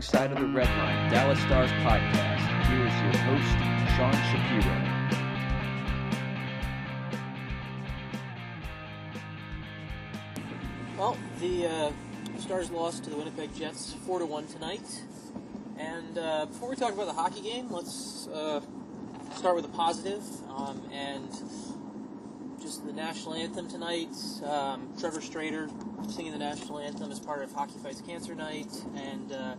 the Wrong Side of the Red Line Dallas Stars podcast. Here is your host, Sean Shapiro. Well, the uh, Stars lost to the Winnipeg Jets four to one tonight. And uh, before we talk about the hockey game, let's uh, start with a positive. Um, and just the national anthem tonight. Um, Trevor Strader singing the national anthem as part of Hockey Fights Cancer Night, and uh,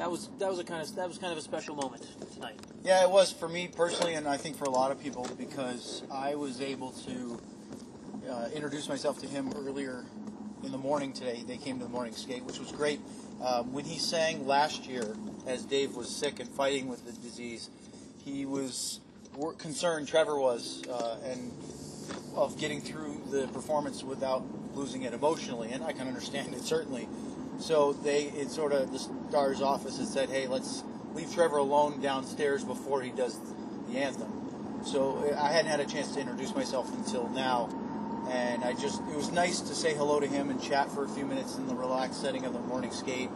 that was that was a kind of that was kind of a special moment tonight. Yeah, it was for me personally, and I think for a lot of people because I was able to uh, introduce myself to him earlier in the morning today. They came to the morning skate, which was great. Um, when he sang last year, as Dave was sick and fighting with the disease, he was concerned. Trevor was, uh, and of getting through the performance without losing it emotionally, and I can understand it certainly. So they, it sort of the Stars office had said, "Hey, let's leave Trevor alone downstairs before he does the anthem." So I hadn't had a chance to introduce myself until now, and I just it was nice to say hello to him and chat for a few minutes in the relaxed setting of the morning skate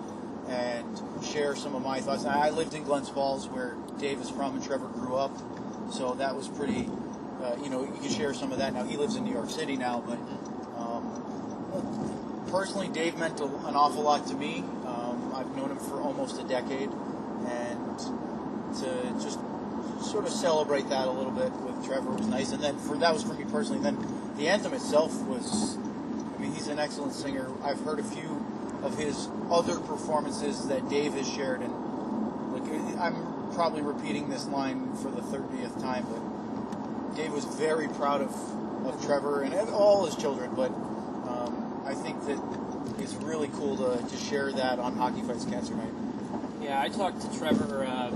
and share some of my thoughts. I lived in Glens Falls, where Dave is from and Trevor grew up, so that was pretty. Uh, you know, you can share some of that. Now he lives in New York City now, but um, personally, Dave meant a, an awful lot to me. Um, I've known him for almost a decade, and to just sort of celebrate that a little bit with Trevor was nice. And then for that was for me personally. Then the anthem itself was. I mean, he's an excellent singer. I've heard a few of his other performances that Dave has shared, and like I'm probably repeating this line for the 30th time, but Dave was very proud of, of Trevor and all his children. But I think that it's really cool to, to share that on Hockey Fights Cancer Night. Yeah, I talked to Trevor. Uh,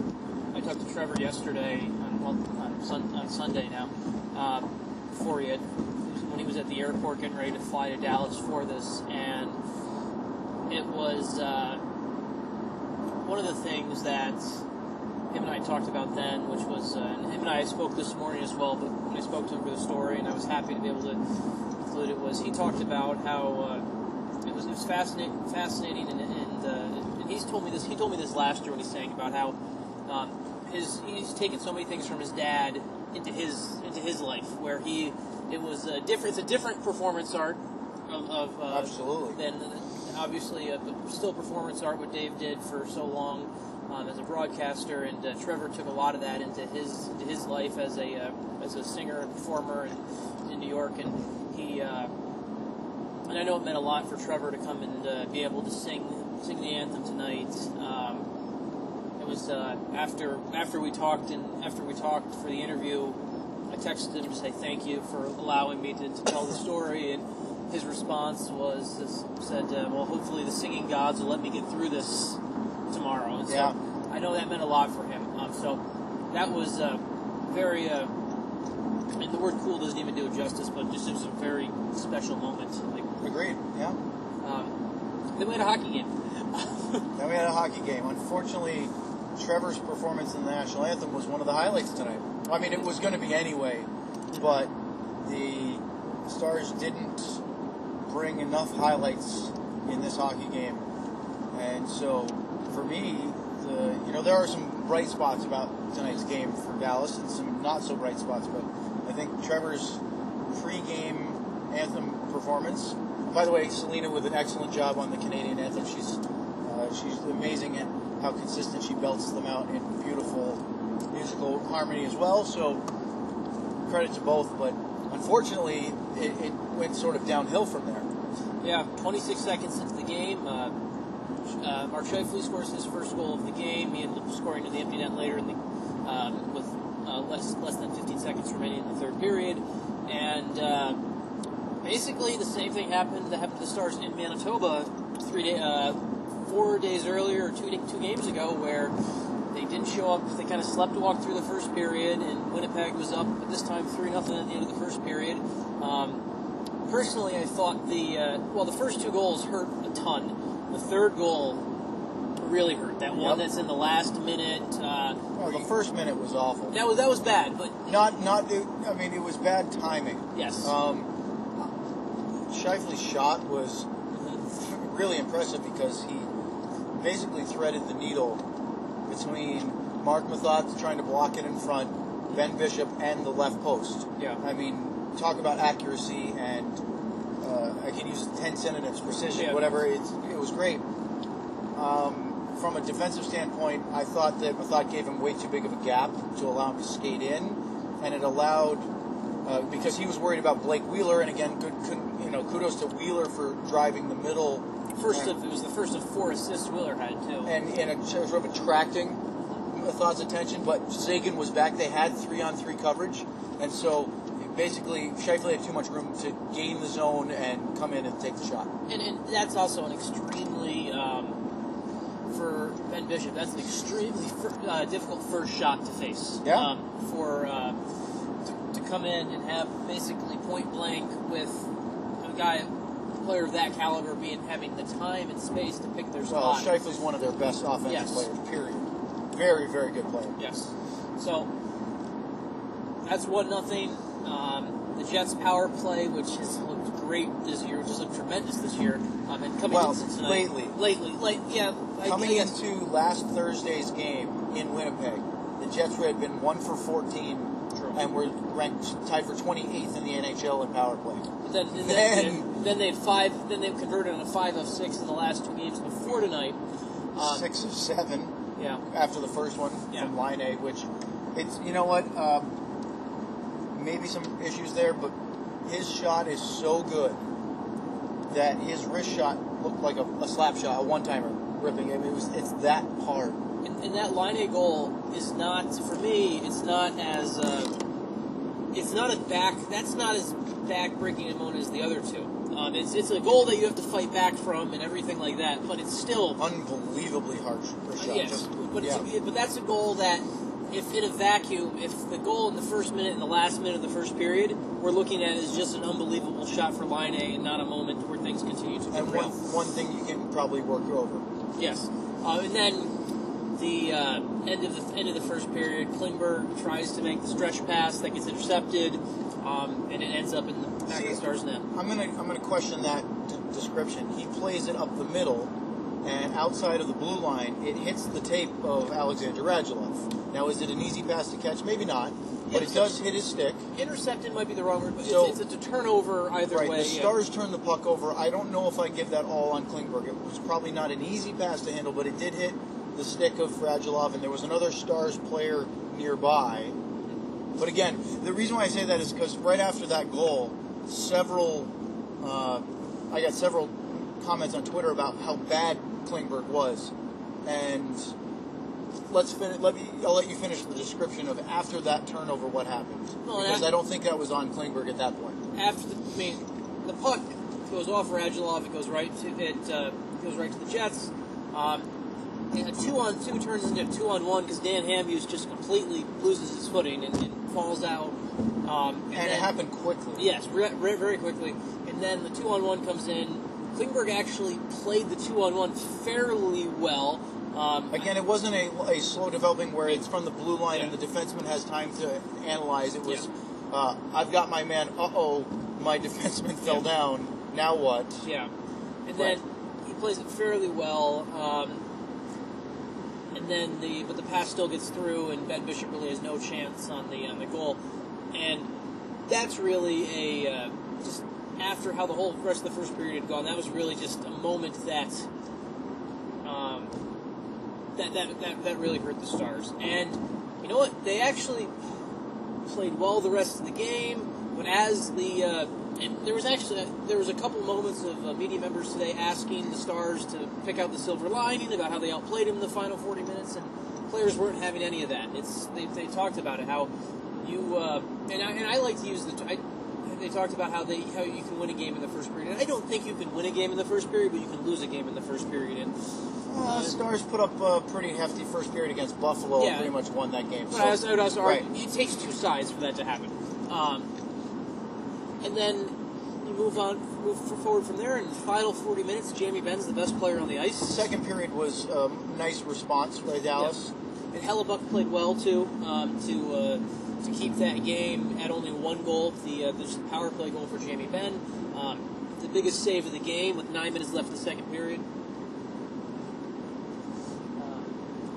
I talked to Trevor yesterday on, well, on, sun, on Sunday now. Uh, before he had, when he was at the airport getting ready to fly to Dallas for this, and it was uh, one of the things that him and I talked about then, which was, uh, and him and I spoke this morning as well. But when I spoke to him for the story, and I was happy to be able to it, was he talked about how uh, it was it was fascinating, fascinating, and, and, uh, and he's told me this. He told me this last year when he's saying about how um, his he's taken so many things from his dad into his into his life, where he it was a different. It's a different performance art of, of uh, Absolutely. than obviously uh, still performance art what Dave did for so long um, as a broadcaster, and uh, Trevor took a lot of that into his into his life as a uh, as a singer and performer in, in New York, and he uh, and I know it meant a lot for Trevor to come and uh, be able to sing sing the anthem tonight. Um, it was uh, after after we talked and after we talked for the interview, I texted him to say thank you for allowing me to, to tell the story and his response was said, uh, "Well, hopefully the singing gods will let me get through this tomorrow." And so Yeah. I know that meant a lot for him. Um, so that was uh, very. Uh, I mean, the word "cool" doesn't even do it justice, but just it was a very special moment. Like, Agreed. Yeah. um, then we had a hockey game. Then we had a hockey game. Unfortunately, Trevor's performance in the national anthem was one of the highlights tonight. I mean, it was going to be anyway, but the Stars didn't bring enough highlights in this hockey game, and so for me, the you know there are some bright spots about tonight's game for Dallas and some not so bright spots, but I think Trevor's pre-game anthem performance. By the way, Selena with an excellent job on the Canadian anthem. She's uh, she's amazing at how consistent she belts them out in beautiful musical harmony as well. So credit to both, but unfortunately, it, it went sort of downhill from there. Yeah, 26 seconds into the game, uh, uh, Mark Scheifele scores his first goal of the game. He ended up scoring to the empty net later in the, um, with uh, less less than 15 seconds remaining in the third period, and uh, basically the same thing happened that happened to the Stars in Manitoba three day, uh, four days earlier, or two two games ago, where they didn't show up. They kind of slept walk through the first period, and Winnipeg was up but this time three nothing at the end of the first period. Um, personally, I thought the uh, well, the first two goals hurt a ton. The third goal really hurt. That one Yep. that's in the last minute. Uh, Well, the first minute was awful. that was that was bad, but Not not. It, I mean, it was bad timing. yes, Um, Scheifele's shot was really impressive because he basically threaded the needle between Marc Methot trying to block it in front, Ben Bishop, and the left post. Yeah. I mean, talk about accuracy and uh, I can use 10 synonyms, precision, Yeah. whatever. It's, it was great. Um, from a defensive standpoint, I thought that Methot gave him way too big of a gap to allow him to skate in, and it allowed uh, because he was worried about Blake Wheeler, and again, good, you know, kudos to Wheeler for driving the middle. First and, of it was the first of four assists Wheeler had too. and, and a, sort of attracting Methot's attention, but Seguin was back. They had three on three coverage, and so basically Scheifele had too much room to gain the zone and come in and take the shot. And, and that's also an extremely um, for Ben Bishop. That's an extremely fir- uh, difficult first shot to face. Yeah. Um, for uh, come in and have basically point blank with a guy, a player of that caliber, being having the time and space to pick their Well, spot. Scheifele's one of their best offensive Yes. players. Period. Very, very good player. Yes. So that's one nothing. Um, the Jets' power play, which has looked great this year, which has looked tremendous this year, um, and coming Well, into tonight, lately. lately, late, yeah, I- Coming I guess- into last Thursday's game in Winnipeg, the Jets had been one for 14 True. And were ranked tied for 28th in the NHL in power play. But then, then, Then- then they had five. Then they've converted on a five of six in the last two games before tonight. Uh, Six of seven Yeah, after the first one Yeah. from Laine, which it's you know what, um, maybe some issues there, but his shot is so good that his wrist shot looked like a, a slap shot, a one timer ripping. I mean, it was it's that hard. and, and that Laine goal is not for me. It's not as uh, it's not a back. That's not as back breaking a moment as the other two. Um, it's it's a goal that you have to fight back from and everything like that. But it's still Unbelievably hard wrist shot. yes. Just- But it's a, but that's a goal that. If in a vacuum, if the goal in the first minute and the last minute of the first period, we're looking at is just an unbelievable shot for Laine and not a moment where things continue to And one, one thing you can probably work over. Yes, uh, and then the uh, end of the end of the first period, Klingberg tries to make the stretch pass that gets intercepted, um, and it ends up in the back of the Stars net. I'm gonna I'm gonna question that d- description. He plays it up the middle, and outside of the blue line, it hits the tape of Alexander Radulov. Now, is it an easy pass to catch? Maybe not, but it does hit his stick. Intercepted might be the wrong word, but So- it's, it's a turnover either Right, way. the. Stars turned the puck over. I don't know if I give that all on Klingberg. It was probably not an easy pass to handle, but it did hit the stick of Radulov, and there was another Stars player nearby. But again, the reason why I say that is because right after that goal, several, uh, I got several comments on Twitter about how bad Klingberg was, and let's finish. Let me. I'll let you finish the description of after that turnover what happened, Well, because that- I don't think that was on Klingberg at that point. after the, I mean, the puck goes off Radulov. It goes right to it uh, goes right to the Jets. Um, a two on two turns into a two on one because Dan Hamhuis just completely loses his footing and, and falls out. Um, And, then- it happened quickly. Yes, re- re- very quickly. And then the two on one comes in. Klingberg actually played the two on one fairly well. Um, Again, it wasn't a, a slow developing where it's from the blue line and the defenseman has time to analyze. It was, Yeah. uh, I've got my man. Uh oh, my defenseman fell Yeah. down. Now what? Yeah, and then he plays it fairly well. Um, then the but the pass still gets through, and Ben Bishop really has no chance on the on the goal. And that's really a uh, just after how the whole rest of the first period had gone. That was really just a moment that um, that, that that that really hurt the Stars. And you know what? They actually played well the rest of the game. But as the uh, and there was actually there was a couple moments of uh, media members today asking the Stars to pick out the silver lining about how they outplayed him in the final 40 minutes, and players weren't having any of that. It's they, they talked about it how you uh, and I, and I like to use the. I, they talked about how they how you can win a game in the first period. And I don't think you can win a game in the first period, but you can lose a game in the first period. And Uh, Stars put up a pretty hefty first period against Buffalo. Yeah. and Pretty much won that game. But I was, I was right. it takes two sides for that to happen. Um, and then you move on, move forward from there. In the final 40 minutes, Jamie Benn's the best player on the ice. Second period was a nice response by Dallas. And Hellebuyck played well too um, to uh, to keep that game at only one goal. The uh, the power play goal for Jamie Benn, um, the biggest save of the game with nine minutes left in the second period.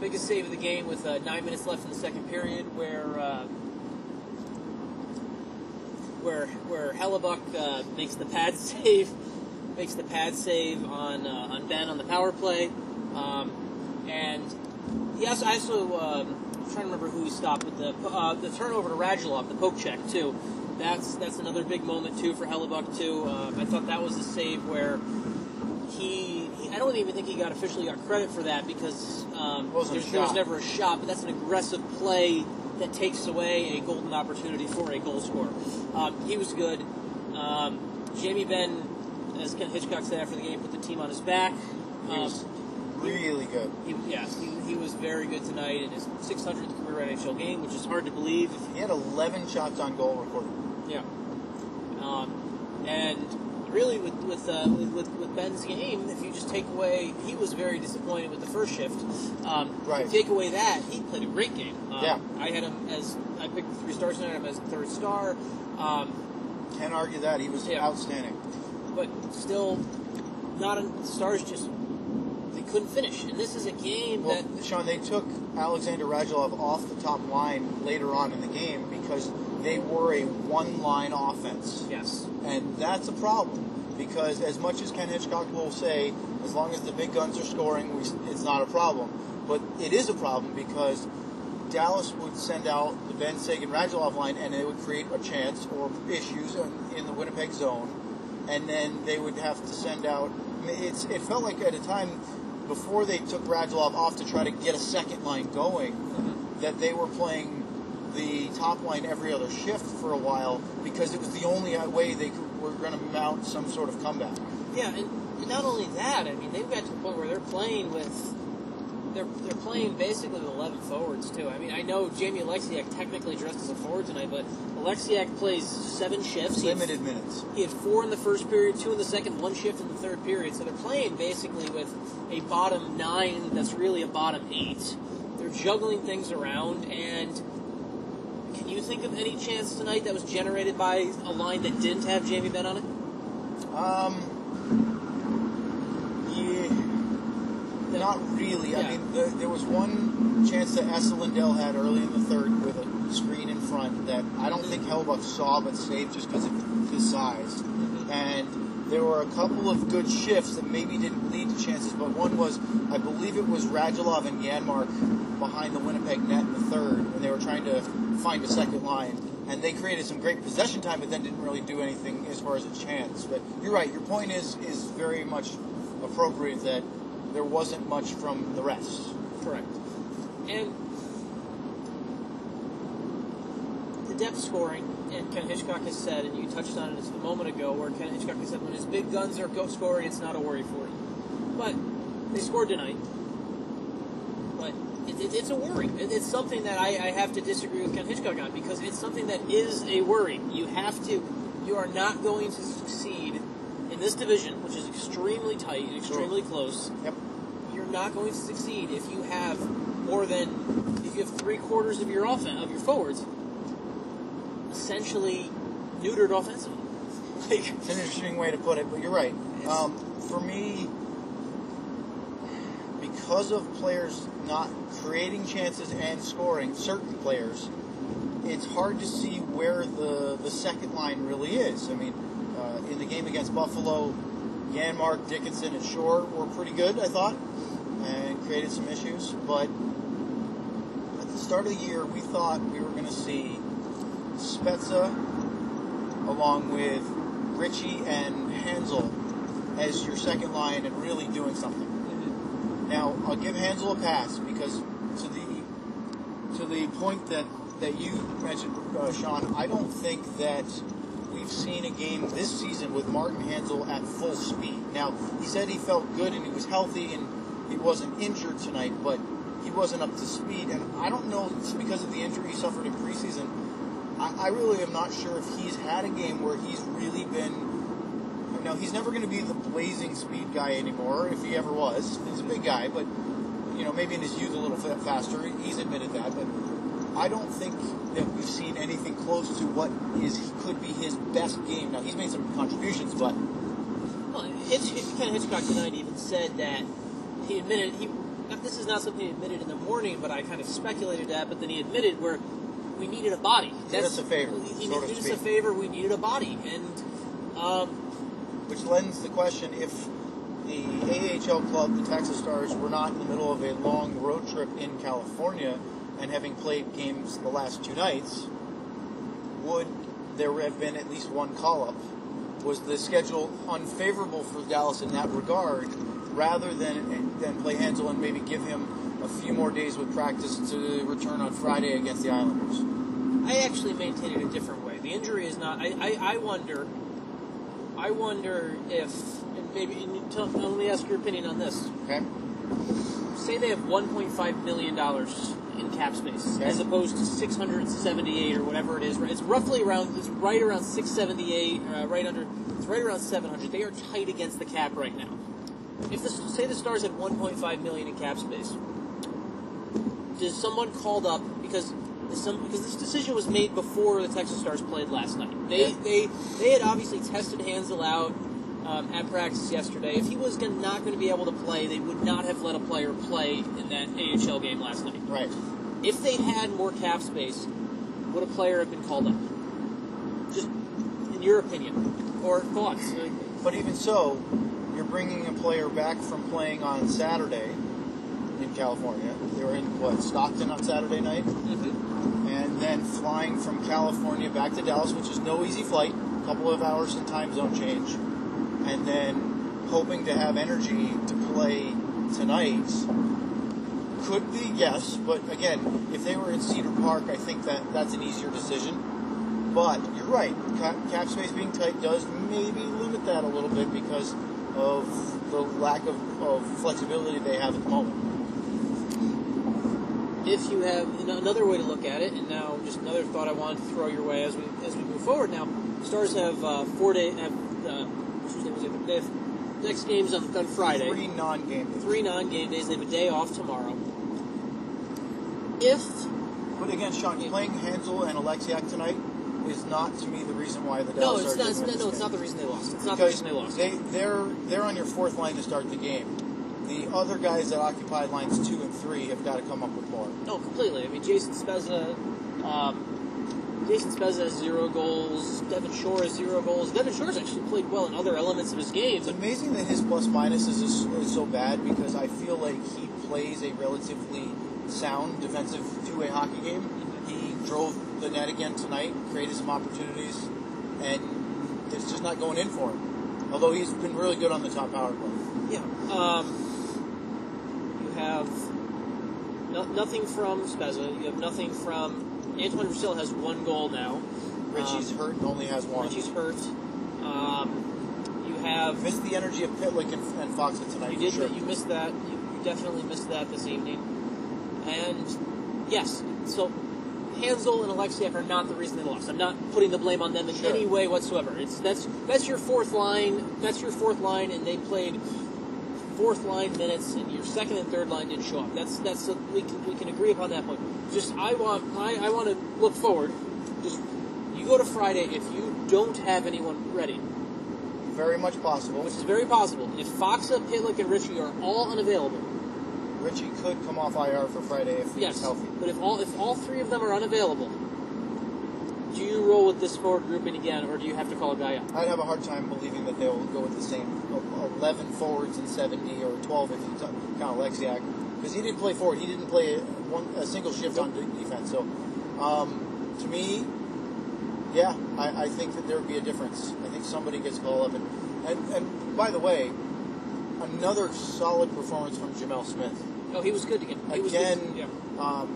biggest save of the game with uh, nine minutes left in the second period, where uh, where where Hellebuyck uh, makes the pad save, makes the pad save on uh, on Benn on the power play, um, and yes, I also um, I'm trying to remember who he stopped with the uh, the turnover to Radulov, the poke check too. That's that's another big moment too for Hellebuyck too. Uh, I thought that was the save where he, he I don't even think he got officially got credit for that because um, there was never a shot, but that's an aggressive play that takes away a golden opportunity for a goal scorer. Um, he was good. Um, Jamie Benn, as Ken Hitchcock said after the game, put the team on his back. He Um, was really good. he, yeah, he, he was very good tonight in his 600th career NHL game, which is hard to believe. He had 11 shots on goal recorded. Yeah. Um, and really, with with, uh, with with Benn's game, if you just take away, he was very disappointed with the first shift. Um, Right. Take away that, he played a great game. Um, Yeah. I had him as I picked three stars tonight. I had him as third star. Um, Can't argue that. He was Yeah. outstanding. but still, not a, the stars just they couldn't finish. And this is a game Well, that Sean, they took Alexander Radulov off the top line later on in the game because they were a one-line offense. yes, And that's a problem because as much as Ken Hitchcock will say, as long as the big guns are scoring, we, it's not a problem. But it is a problem because Dallas would send out the Benn Seguin Radulov line and it would create a chance or issues in, in the Winnipeg zone. And then they would have to send out. It's, it felt like at a time before they took Radulov off to try to get a second line going mm-hmm. that they were playing the top line every other shift for a while because it was the only way they could, were going to mount some sort of comeback. yeah, and not only that, I mean they've got to the point where they're playing with. They're, they're playing basically with 11 forwards, too. I mean, I know Jamie Oleksiak technically dressed as a forward tonight, but Oleksiak plays seven shifts. He had Limited minutes. He had four in the first period, two in the second, one shift in the third period. So they're playing basically with a bottom nine that's really a bottom eight. They're juggling things around, and you think of any chance tonight that was generated by a line that didn't have Jamie Benn on it? Um, yeah, not really. Yeah. I mean, the, there was one chance that Esa Lindell had early in the third with a screen in front that I don't think Hellebuyck saw but saved just because of his size. And there were a couple of good shifts that maybe didn't lead to chances, but one was, I believe it was Radulov and Janmark behind the Winnipeg net in the third, and they were trying to find a second line. And they created some great possession time, but then didn't really do anything as far as a chance. But you're right. Your point is is very much appropriate that there wasn't much from the rest. Correct. And the depth scoring, Ken Hitchcock has said, and you touched on it just a moment ago, where Ken Hitchcock has said, when his big guns are go scoring, it's not a worry for him. But they scored tonight. But it, it, it's a worry. It, it's something that I, I have to disagree with Ken Hitchcock on because it's something that is a worry. You have to, you are not going to succeed in this division, which is extremely tight and extremely close Yep. you're not going to succeed if you have more than if you have three quarters of your offense of your forwards essentially neutered offensively. Like, It's an interesting way to put it, but you're right. Um, for me, because of players not creating chances and scoring, certain players, it's hard to see where the, the second line really is. I mean, uh, in the game against Buffalo, Janmark, Dickinson, and Shore were pretty good, I thought, and created some issues. But at the start of the year, we thought we were going to see Spezza along with Ritchie and Hanzal as your second line and really doing something. Now, I'll give Hanzal a pass because to the to the point that that you mentioned, uh, Sean, I don't think that we've seen a game this season with Martin Hanzal at full speed. Now, he said he felt good and he was healthy and he wasn't injured tonight, but he wasn't up to speed. And I don't know it's because of the injury he suffered in preseason. I, I really am not sure if he's had a game where he's really been. Now, he's never going to be the blazing speed guy anymore, if he ever was. He's a big guy, but, you know, maybe in his youth a little fa- faster. He's admitted that, but I don't think that we've seen anything close to what is could be his best game. Now, he's made some contributions, but well, Hitch, Ken Hitchcock tonight even said that he admitted he this is not something he admitted in the morning, but I kind of speculated that. But then he admitted where we needed a body. Did us a favor, He so did us a favor. We needed a body, and um, Which lends the question if the AHL club, the Texas Stars, were not in the middle of a long road trip in California and having played games the last two nights, would there have been at least one call up? Was the schedule unfavorable for Dallas in that regard rather than, than play Hanzal and maybe give him a few more days with practice to return on Friday against the Islanders? I actually maintain it a different way. The injury is not. I, I, I wonder. I wonder if and maybe and you tell, let me ask your opinion on this. Okay? Say they have 1.5 million dollars in cap space, Okay. as opposed to 678 or whatever it is. Right? It's roughly around. It's right around 678. Uh, right under. It's right around 700. They are tight against the cap right now. If the say the Stars had 1.5 million in cap space, does someone called up because some because this decision was made before the Texas Stars played last night. They Yeah. they they had obviously tested Hanzal out um, at practice yesterday. If he was gonna, not going to be able to play, they would not have let a player play in that AHL game last night. Right. If they had more cap space, would a player have been called up? Just in your opinion or thoughts? But even so, you're bringing a player back from playing on Saturday in California. They were in what Stockton on Saturday night, mm-hmm. and then flying from California back to Dallas, which is no easy flight. A couple of hours in time zone change, and then hoping to have energy to play tonight. Could be yes, but again, if they were in Cedar Park, I think that that's an easier decision. But you're right. Cap, cap space being tight does maybe limit that a little bit because of the lack of, of flexibility they have at the moment. If you have you know, another way to look at it, and now just another thought I wanted to throw your way as we as we move forward. Now, Stars have uh, four day have uh, they have next games on, on Friday. Three non-game days. Three non-game days. They have a day off tomorrow. If But again, Sean, playing Hanzal and Oleksiak tonight is not to me the reason why the no, Dallas it's Stars not. It's not no, it's not the reason they lost. It's not the because reason they lost. they they're they're on your fourth line to start the game. The other guys that occupy lines two and three have got to come up with more. No, completely. I mean, Jason Spezza, um, Jason Spezza has zero goals. Devin Shore has zero goals. Devin Shore's actually played well in other elements of his game. It's amazing that his plus minus is, is, so bad because I feel like he plays a relatively sound defensive two way hockey game. He drove the net again tonight, created some opportunities, and it's just not going in for him. Although he's been really good on the top power play. yeah, um, have no, nothing from Spezza. You have nothing from Antoine Roussel has one goal now. Ritchie's Um, hurt and only has one. Ritchie's hurt. Um, you have missed the energy of Pitlick and, and tonight. You did. sure. You missed that. You, you definitely missed that this evening. And yes, so Hanzal and Oleksiak are not the reason they lost. I'm not putting the blame on them in Sure. any way whatsoever. It's that's that's your fourth line. That's your fourth line, and they played fourth line minutes, and your second and third line didn't show up. That's that's we can we can agree upon that point. Just I want I, I want to look forward. Just you go to Friday if you don't have anyone ready, Very much possible. which is very possible. If Faksa, Pitlick, and Ritchie are all unavailable, Ritchie could come off IR for Friday if he's Yes, healthy. but if all if all three of them are unavailable, do you roll with this forward grouping again, or do you have to call a guy up? I'd have a hard time believing that they'll go with the same 11 forwards and 70 or 12 if you count Oleksiak. Because he didn't play forward. He didn't play one, a single shift on defense. So, um, to me, yeah, I, I think that there would be a difference. I think somebody gets called up. And, and, and by the way, another solid performance from Gemel Smith. No, he was good again. He was Again, good. Yeah. um,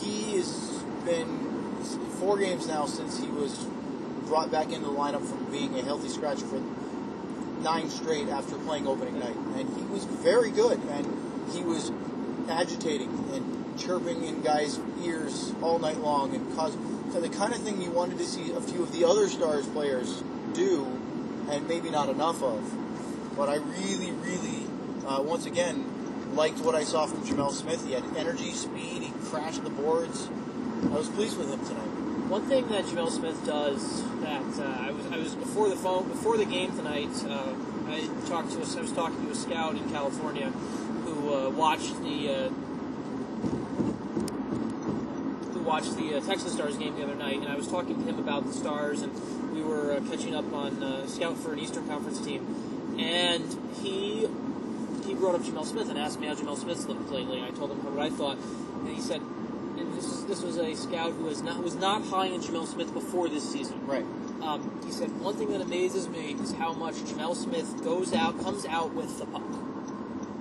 he has been four games now since he was brought back into the lineup from being a healthy scratch for nine straight after playing opening night, and he was very good. And he was agitating and chirping in guys' ears all night long, and caused so the kind of thing you wanted to see a few of the other Stars players do, and maybe not enough of. But I really, really, uh, once again, liked what I saw from Gemel Smith. He had energy, speed, he crashed the boards. I was pleased with him tonight. One thing that Gemel Smith does that uh, I was I was before the phone before the game tonight. Uh, I talked to a, I was talking to a scout in California who uh, watched the uh, who watched the uh, Texas Stars game the other night, and I was talking to him about the Stars, and we were uh, catching up on scout for an Eastern Conference team, and he he brought up Gemel Smith and asked me how Gemel Smith's looked lately, and I told him what I thought, and he said, and this this was a scout who was not was not high in Gemel Smith before this season. Right. Um, he said one thing that amazes me is how much Gemel Smith goes out, comes out with the puck,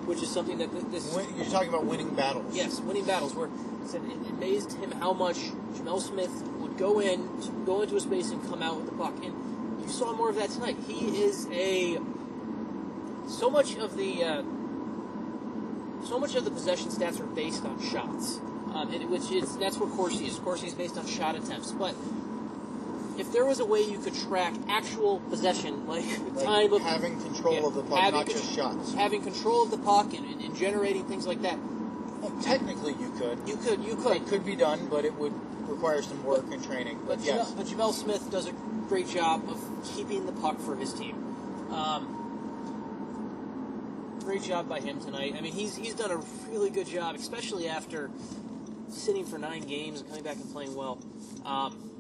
which is something that this Win, you're talking about winning battles. yes, winning battles. Where he said it amazed him how much Gemel Smith would go in, go into a space and come out with the puck, and you saw more of that tonight. He is a so much of the uh, so much of the possession stats are based on shots, um, and which is that's what Corsi is. Corsi is based on shot attempts, but if there was a way you could track actual possession, like, Like time of having control yeah, of the puck, not just shots. having control of the puck and, and, and generating things like that, Well, technically, you could. you could you could. It could be done, but it would require some work and training. But, But, yes, Gemel, but Gemel Smith does a great job of keeping the puck for his team. Um, great job by him tonight. I mean, he's he's done a really good job, especially after sitting for nine games and coming back and playing well. Um,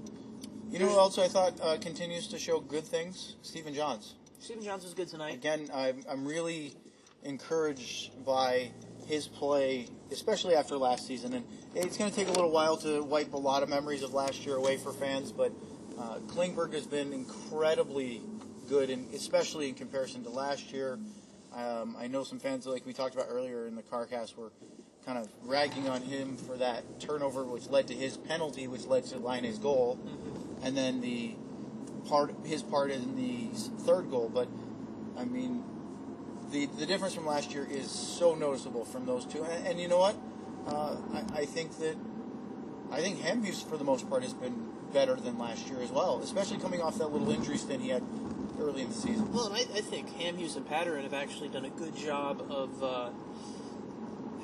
you know who else I thought uh, continues to show good things? Stephen Johns. Stephen Johns was good tonight. Again, I'm, I'm really encouraged by his play, especially after last season. And it's going to take a little while to wipe a lot of memories of last year away for fans, but uh, Klingberg has been incredibly good, and especially in comparison to last year. Um, I know some fans, like we talked about earlier in the CarCast, were kind of ragging on him for that turnover, which led to his penalty, which led to Laine's goal, and then the part his part in the third goal. But I mean, the the difference from last year is so noticeable from those two. And, and you know what? Uh, I, I think that I think Hamhuis for the most part has been better than last year as well, especially coming off that little injury stint he had early in the season. Well, and I, I think Hamhuis and Pateryn have actually done a good job of uh,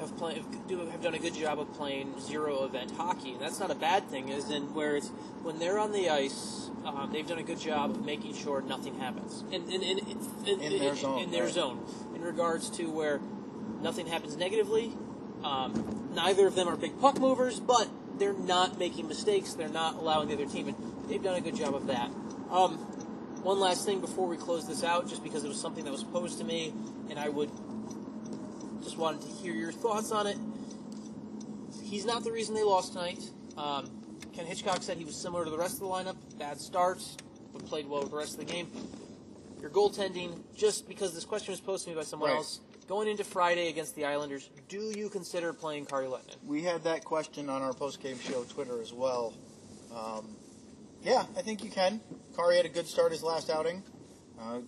have play, do, have done a good job of playing zero event hockey, and that's not a bad thing. Is in where it's when they're on the ice, um, they've done a good job of making sure nothing happens in in, in, in, In their zone, In their right. zone, in regards to where nothing happens negatively. Um, neither of them are big puck movers, but they're not making mistakes. They're not allowing the other team, and they've done a good job of that. Um, one last thing before we close this out, just because it was something that was posed to me, and I would just wanted to hear your thoughts on it. He's not the reason they lost tonight. Um, Ken Hitchcock said he was similar to the rest of the lineup. Bad starts, but played well with the rest of the game. Your goaltending, just because this question was posed to me by someone Right. else, going into Friday against the Islanders, do you consider playing Kari Lehtonen? We had that question on our post game show Twitter as well. Um, yeah, I think you can. Kari had a good start his last outing, uh,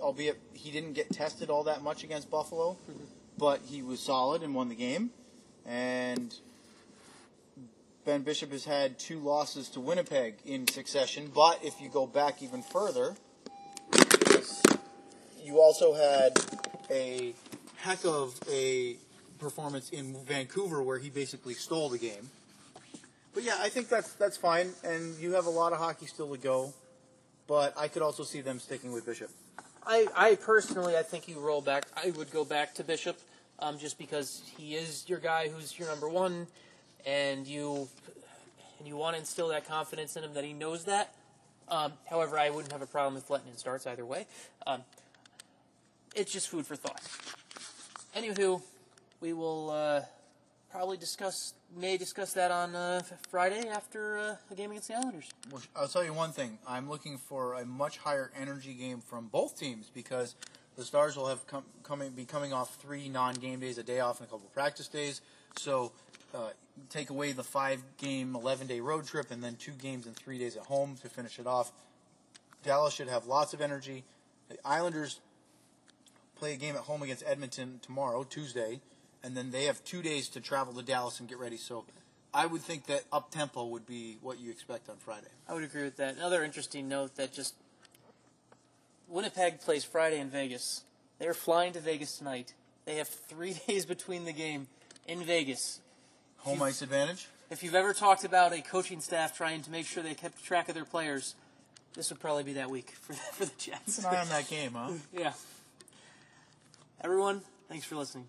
albeit he didn't get tested all that much against Buffalo, but he was solid and won the game. And Ben Bishop has had two losses to Winnipeg in succession, but if you go back even further, you also had a heck of a performance in Vancouver where he basically stole the game. But yeah, I think that's that's fine, and you have a lot of hockey still to go. But I could also see them sticking with Bishop. I, I personally, I think you roll back. I would go back to Bishop, um, just because he is your guy who's your number one, and you and you want to instill that confidence in him that he knows that. Um, however, I wouldn't have a problem if Lehtonen starts either way. Um, it's just food for thought. Anywho, we will uh, probably discuss, may discuss that on uh, Friday after uh, a game against the Islanders. Well, I'll tell you one thing. I'm looking for a much higher energy game from both teams because the Stars will have come, coming be coming off three non-game days, a day off, and a couple practice days. So uh, take away the five-game, 11-day road trip, and then two games and three days at home to finish it off. Dallas should have lots of energy. The Islanders play a game at home against Edmonton tomorrow, Tuesday, and then they have two days to travel to Dallas and get ready. So I would think that up tempo would be what you expect on Friday. I would agree with that. Another interesting note that just Winnipeg plays Friday in Vegas. They're flying to Vegas tonight. They have three days between the game in Vegas. Home ice advantage. If you've ever talked about a coaching staff trying to make sure they kept track of their players, this would probably be that week for for the Jets. An eye on that game, huh? yeah. Everyone, thanks for listening.